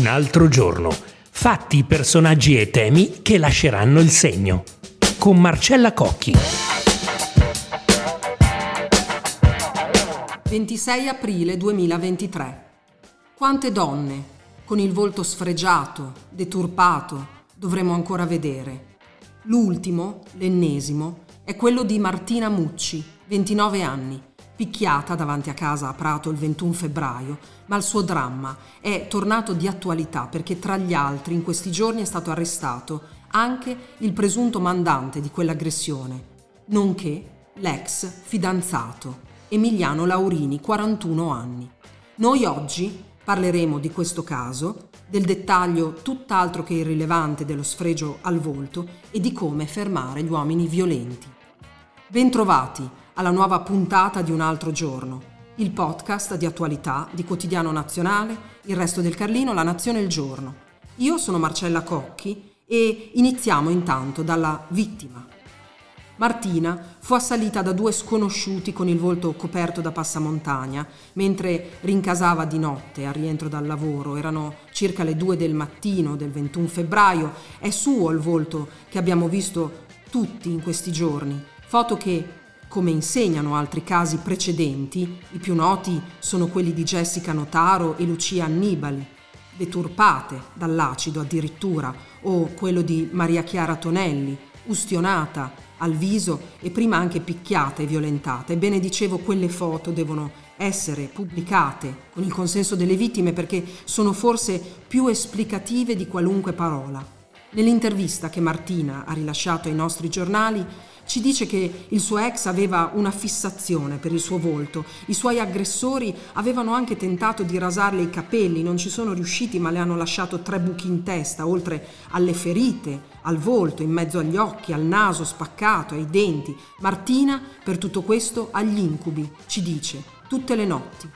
Un altro giorno. Fatti, personaggi e temi che lasceranno il segno. Con Marcella Cocchi. 26 aprile 2023. Quante donne, con il volto sfregiato, deturpato, dovremo ancora vedere. L'ultimo, l'ennesimo, è quello di Martina Mucci, 29 anni, picchiata davanti a casa a Prato il 21 febbraio, ma il suo dramma è tornato di attualità perché tra gli altri in questi giorni è stato arrestato anche il presunto mandante di quell'aggressione, nonché l'ex fidanzato, Emiliano Laurini, 41 anni. Noi oggi parleremo di questo caso, del dettaglio tutt'altro che irrilevante dello sfregio al volto e di come fermare gli uomini violenti. Bentrovati alla nuova puntata di Un altro giorno, il podcast di attualità di Quotidiano Nazionale, Il Resto del Carlino, La Nazione il Giorno. Io sono Marcella Cocchi e iniziamo intanto dalla vittima. Martina fu assalita da due sconosciuti con il volto coperto da passamontagna mentre rincasava di notte al rientro dal lavoro. Erano circa le due del mattino del 21 febbraio. È suo il volto che abbiamo visto tutti in questi giorni. Foto che come insegnano altri casi precedenti, i più noti sono quelli di Jessica Notaro e Lucia Annibali, deturpate dall'acido addirittura, o quello di Maria Chiara Tonelli, ustionata al viso e prima anche picchiata e violentata. Ebbene dicevo, quelle foto devono essere pubblicate con il consenso delle vittime perché sono forse più esplicative di qualunque parola. Nell'intervista che Martina ha rilasciato ai nostri giornali, ci dice che il suo ex aveva una fissazione per il suo volto. I suoi aggressori avevano anche tentato di rasarle i capelli, non ci sono riusciti ma le hanno lasciato tre buchi in testa, oltre alle ferite, al volto, in mezzo agli occhi, al naso spaccato, ai denti. Martina, per tutto questo, ha gli incubi, ci dice, tutte le notti.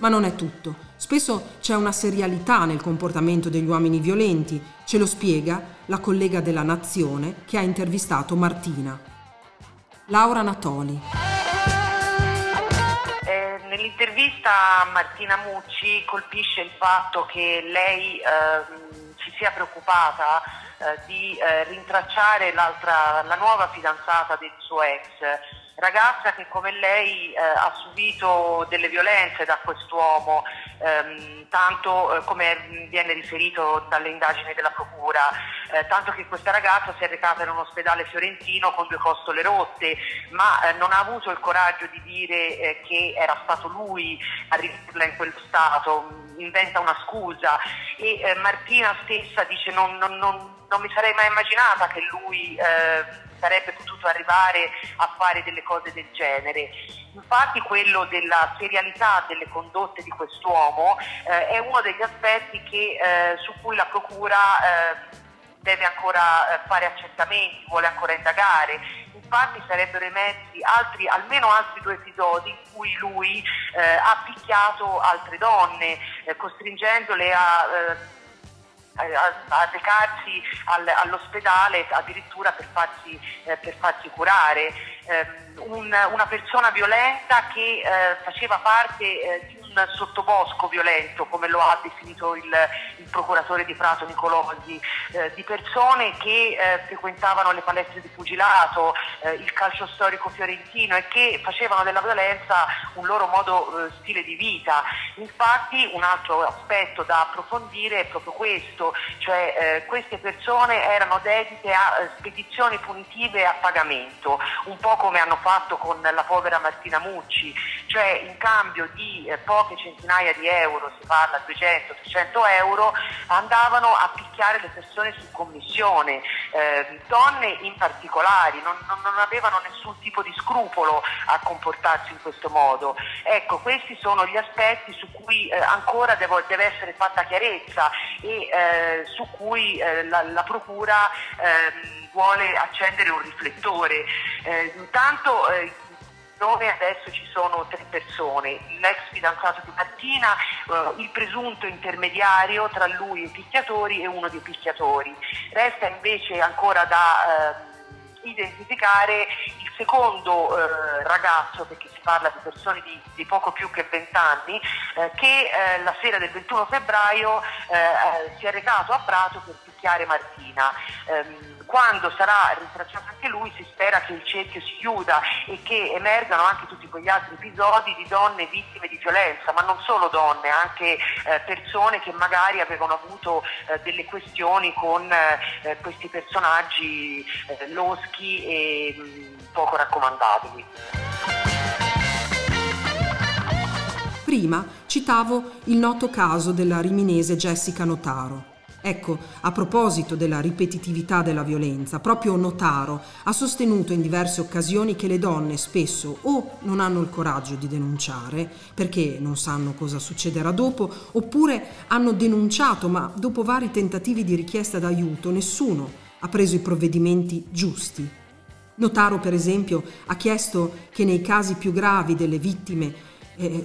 Ma non è tutto. Spesso c'è una serialità nel comportamento degli uomini violenti. Ce lo spiega la collega della Nazione che ha intervistato Martina. Laura Natoli. Eh, nell'intervista Martina Mucci colpisce il fatto che lei eh, si sia preoccupata eh, di eh, rintracciare la nuova fidanzata del suo ex ragazza che come lei eh, ha subito delle violenze da quest'uomo, ehm, tanto eh, come viene riferito dalle indagini della Procura, eh, tanto che questa ragazza si è recata in un ospedale fiorentino con due costole rotte, ma eh, non ha avuto il coraggio di dire eh, che era stato lui a ridurla in quello stato, inventa una scusa. E eh, Martina stessa dice non, non, non, non, mi sarei mai immaginata che lui sarebbe potuto arrivare a fare delle cose del genere. Infatti quello della serialità delle condotte di quest'uomo eh, è uno degli aspetti che, eh, su cui la Procura eh, deve ancora eh, fare accertamenti, vuole ancora indagare. Infatti sarebbero emessi altri, almeno altri due episodi in cui lui eh, ha picchiato altre donne, eh, costringendole a a, a recarsi al, all'ospedale addirittura per farsi, eh, per farsi curare. Eh, un, una persona violenta che eh, faceva parte eh, di un sottobosco violento, come lo ha definito il, il procuratore di Prato Nicolosi, eh, di persone che eh, frequentavano le palestre di pugilato, eh, il calcio storico fiorentino e che facevano della violenza un loro modo eh, stile di vita. Infatti un altro aspetto da approfondire è proprio questo, cioè eh, queste persone erano dedite a eh, spedizioni punitive a pagamento, un po' come hanno fatto con la povera Martina Mucci, cioè in cambio di eh, poche centinaia di euro, si parla 200-300 euro, andavano a picchiare le persone su commissione, eh, donne in particolare, non, non, non, avevano nessun tipo di scrupolo a comportarsi in questo modo. Ecco, questi sono gli aspetti su cui eh, ancora devo, deve essere fatta chiarezza e eh, su cui eh, la, la, Procura ehm, vuole accendere un riflettore. Intanto dove adesso ci sono tre persone, l'ex fidanzato di Martina, eh, il presunto intermediario tra lui e i picchiatori e uno dei picchiatori. Resta invece ancora da eh, identificare il secondo eh, ragazzo, perché si parla di persone di, di poco più che 20 anni, eh, che eh, la sera del 21 febbraio eh, eh, si è recato a Prato per picchiare Martina. Ehm, quando sarà rintracciato anche lui si spera che il cerchio si chiuda e che emergano anche tutti quegli altri episodi di donne vittime di violenza, ma non solo donne, anche eh, persone che magari avevano avuto eh, delle questioni con eh, questi personaggi eh, loschi e mh, mm, poco raccomandabili. Prima citavo il noto caso della riminese Jessica Notaro. Ecco, a proposito della ripetitività della violenza, proprio Notaro ha sostenuto in diverse occasioni che le donne spesso o non hanno il coraggio di denunciare perché non sanno cosa succederà dopo, oppure hanno denunciato ma dopo vari tentativi di richiesta d'aiuto nessuno ha preso i provvedimenti giusti. Notaro, per esempio, ha chiesto che nei casi più gravi delle vittime eh,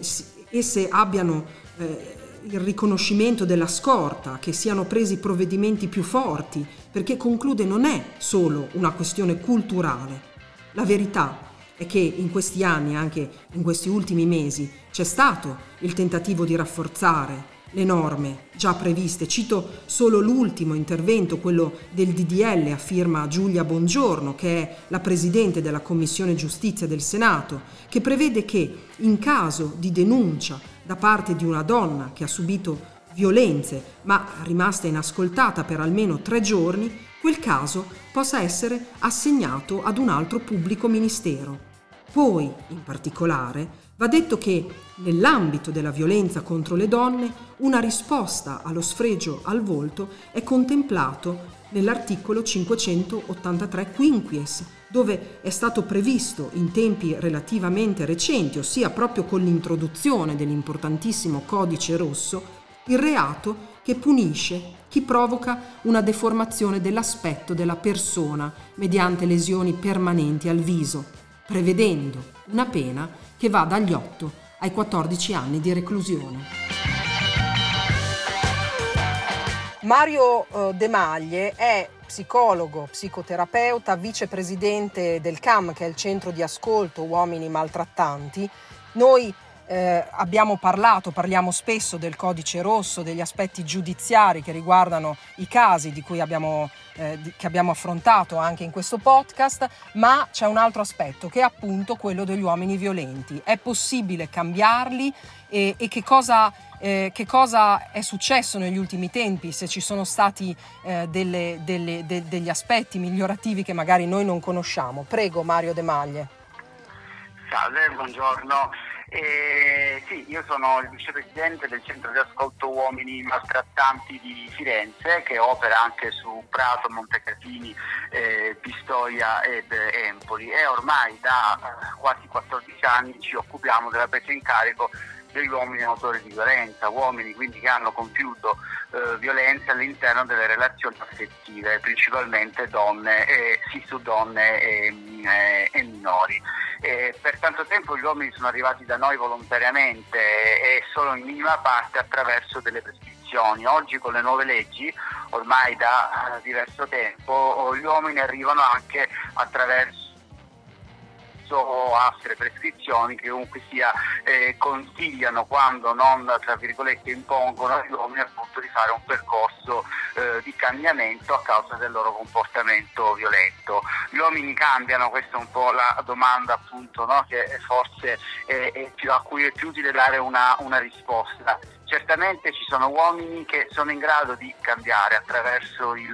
esse abbiano eh, il riconoscimento della scorta, che siano presi provvedimenti più forti, perché conclude non è solo una questione culturale. La verità è che in questi anni, anche in questi ultimi mesi, c'è stato il tentativo di rafforzare le norme già previste. Cito solo l'ultimo intervento, quello del DDL a firma Giulia Bongiorno, che è la Presidente della Commissione Giustizia del Senato, che prevede che in caso di denuncia da parte di una donna che ha subito violenze ma rimasta inascoltata per almeno tre giorni, quel caso possa essere assegnato ad un altro pubblico ministero. Poi, in particolare, va detto che nell'ambito della violenza contro le donne una risposta allo sfregio al volto è contemplato nell'articolo 583 quinquies dove è stato previsto in tempi relativamente recenti, ossia proprio con l'introduzione dell'importantissimo codice rosso, il reato che punisce chi provoca una deformazione dell'aspetto della persona mediante lesioni permanenti al viso, prevedendo una pena che va dagli 8 ai 14 anni di reclusione. Mario eh, De Maglie è psicologo, psicoterapeuta, vicepresidente del CAM, che è il centro di ascolto uomini maltrattanti. Noi eh, abbiamo parlato, parliamo spesso del codice rosso, degli aspetti giudiziari che riguardano i casi di cui abbiamo, eh, che abbiamo affrontato anche in questo podcast, ma c'è un altro aspetto che è appunto quello degli uomini violenti. È possibile cambiarli e, e che, cosa, eh, che, cosa, è successo negli ultimi tempi, se ci sono stati eh, delle, delle, de, degli aspetti migliorativi che magari noi non conosciamo. Prego Mario De Maglie. Salve, buongiorno. Eh, sì, io sono il vicepresidente del centro di ascolto uomini maltrattanti di Firenze che opera anche su Prato, Montecatini, eh, Pistoia ed Empoli e ormai da eh, quasi 14 anni ci occupiamo della presa in carico degli uomini autori di violenza, uomini quindi che hanno compiuto eh, violenza all'interno delle relazioni affettive, principalmente donne, eh, sì su donne e, eh, e minori. per tanto tempo gli uomini sono arrivati da noi volontariamente e solo in minima parte attraverso delle prescrizioni. Oggi con le nuove leggi, ormai da diverso tempo, gli uomini arrivano anche attraverso o altre prescrizioni che comunque sia eh, consigliano quando non tra virgolette impongono agli uomini appunto di fare un percorso eh, di cambiamento a causa del loro comportamento violento. Gli uomini cambiano, questa è un po' la domanda appunto no? che forse è, è più, a cui è più utile dare una, una risposta. Certamente ci sono uomini che sono in grado di cambiare attraverso il,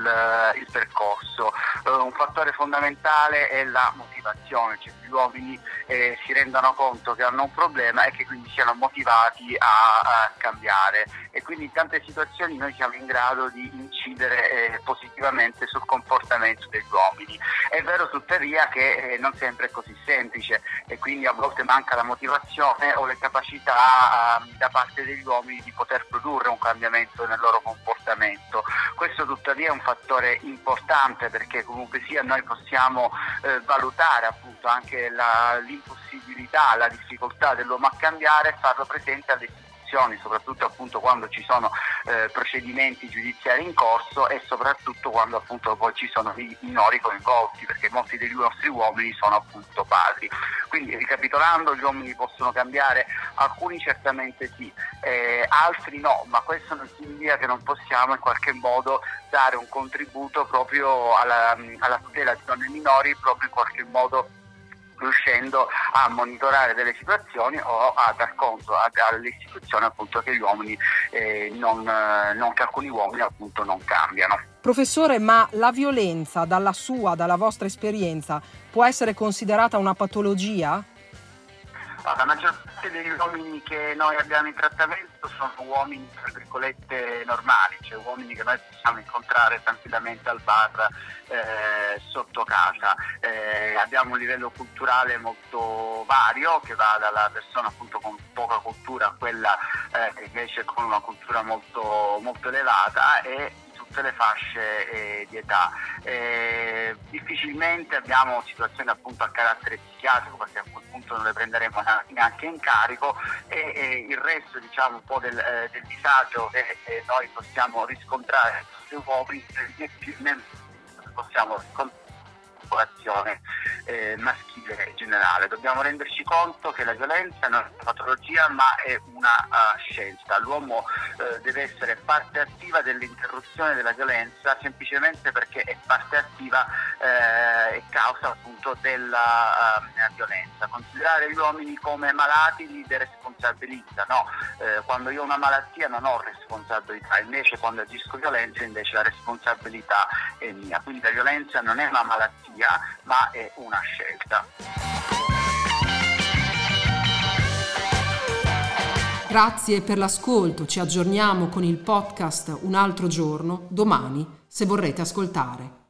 il percorso. Uh, un fattore fondamentale è la motivazione, cioè gli uomini eh, si rendano conto che hanno un problema e che quindi siano motivati a, a, cambiare e quindi in tante situazioni noi siamo in grado di incidere eh, positivamente sul comportamento degli uomini. È vero tuttavia che eh, non sempre è così semplice e quindi a volte manca la motivazione o le capacità ehm, da parte degli uomini di poter produrre un cambiamento nel loro comportamento. Questo tuttavia è un fattore importante perché comunque sia noi possiamo eh, valutare appunto anche la, l'impossibilità, la difficoltà dell'uomo a cambiare e farlo presente alle istituzioni situazioni, soprattutto appunto quando ci sono eh, procedimenti giudiziari in corso e soprattutto quando appunto poi ci sono i minori coinvolti, perché molti dei nostri uomini sono appunto padri. Quindi ricapitolando gli uomini possono cambiare, alcuni certamente sì, eh, altri no, ma questo non significa che non possiamo in qualche modo dare un contributo proprio alla, alla tutela di donne minori, proprio in qualche modo riuscendo a monitorare delle situazioni o a dar conto alle istituzioni appunto che gli uomini eh, non, non, che alcuni uomini appunto non cambiano. Professore, ma la violenza dalla sua, dalla vostra esperienza, può essere considerata una patologia? La maggior parte degli uomini che noi abbiamo in trattamento sono uomini, tra virgolette, normali, cioè uomini che noi possiamo incontrare tranquillamente al bar eh, sotto casa. Eh, abbiamo un livello culturale molto vario che va dalla persona appunto con poca cultura a quella eh, invece con una cultura molto, molto elevata e tutte le fasce eh, di età. Eh, difficilmente abbiamo situazioni appunto a carattere psichiatrico perché a quel punto non le prenderemo neanche in carico e, e il resto diciamo un po' del, eh, del disagio che noi possiamo riscontrare sui uomini possiamo riscontrare eh, maschile in generale. Dobbiamo renderci conto che la violenza non è una patologia ma è una uh, scelta. L'uomo uh, deve essere parte attiva dell'interruzione della violenza semplicemente perché è parte attiva uh, e causa appunto della ehm, violenza. Considerare gli uomini come malati li deresponsabilizza, no? Eh, quando io ho una malattia non ho responsabilità, invece quando agisco violenza invece la responsabilità è mia. Quindi la violenza non è una malattia ma è una scelta. Grazie per l'ascolto, ci aggiorniamo con il podcast un altro giorno, domani, se vorrete ascoltare.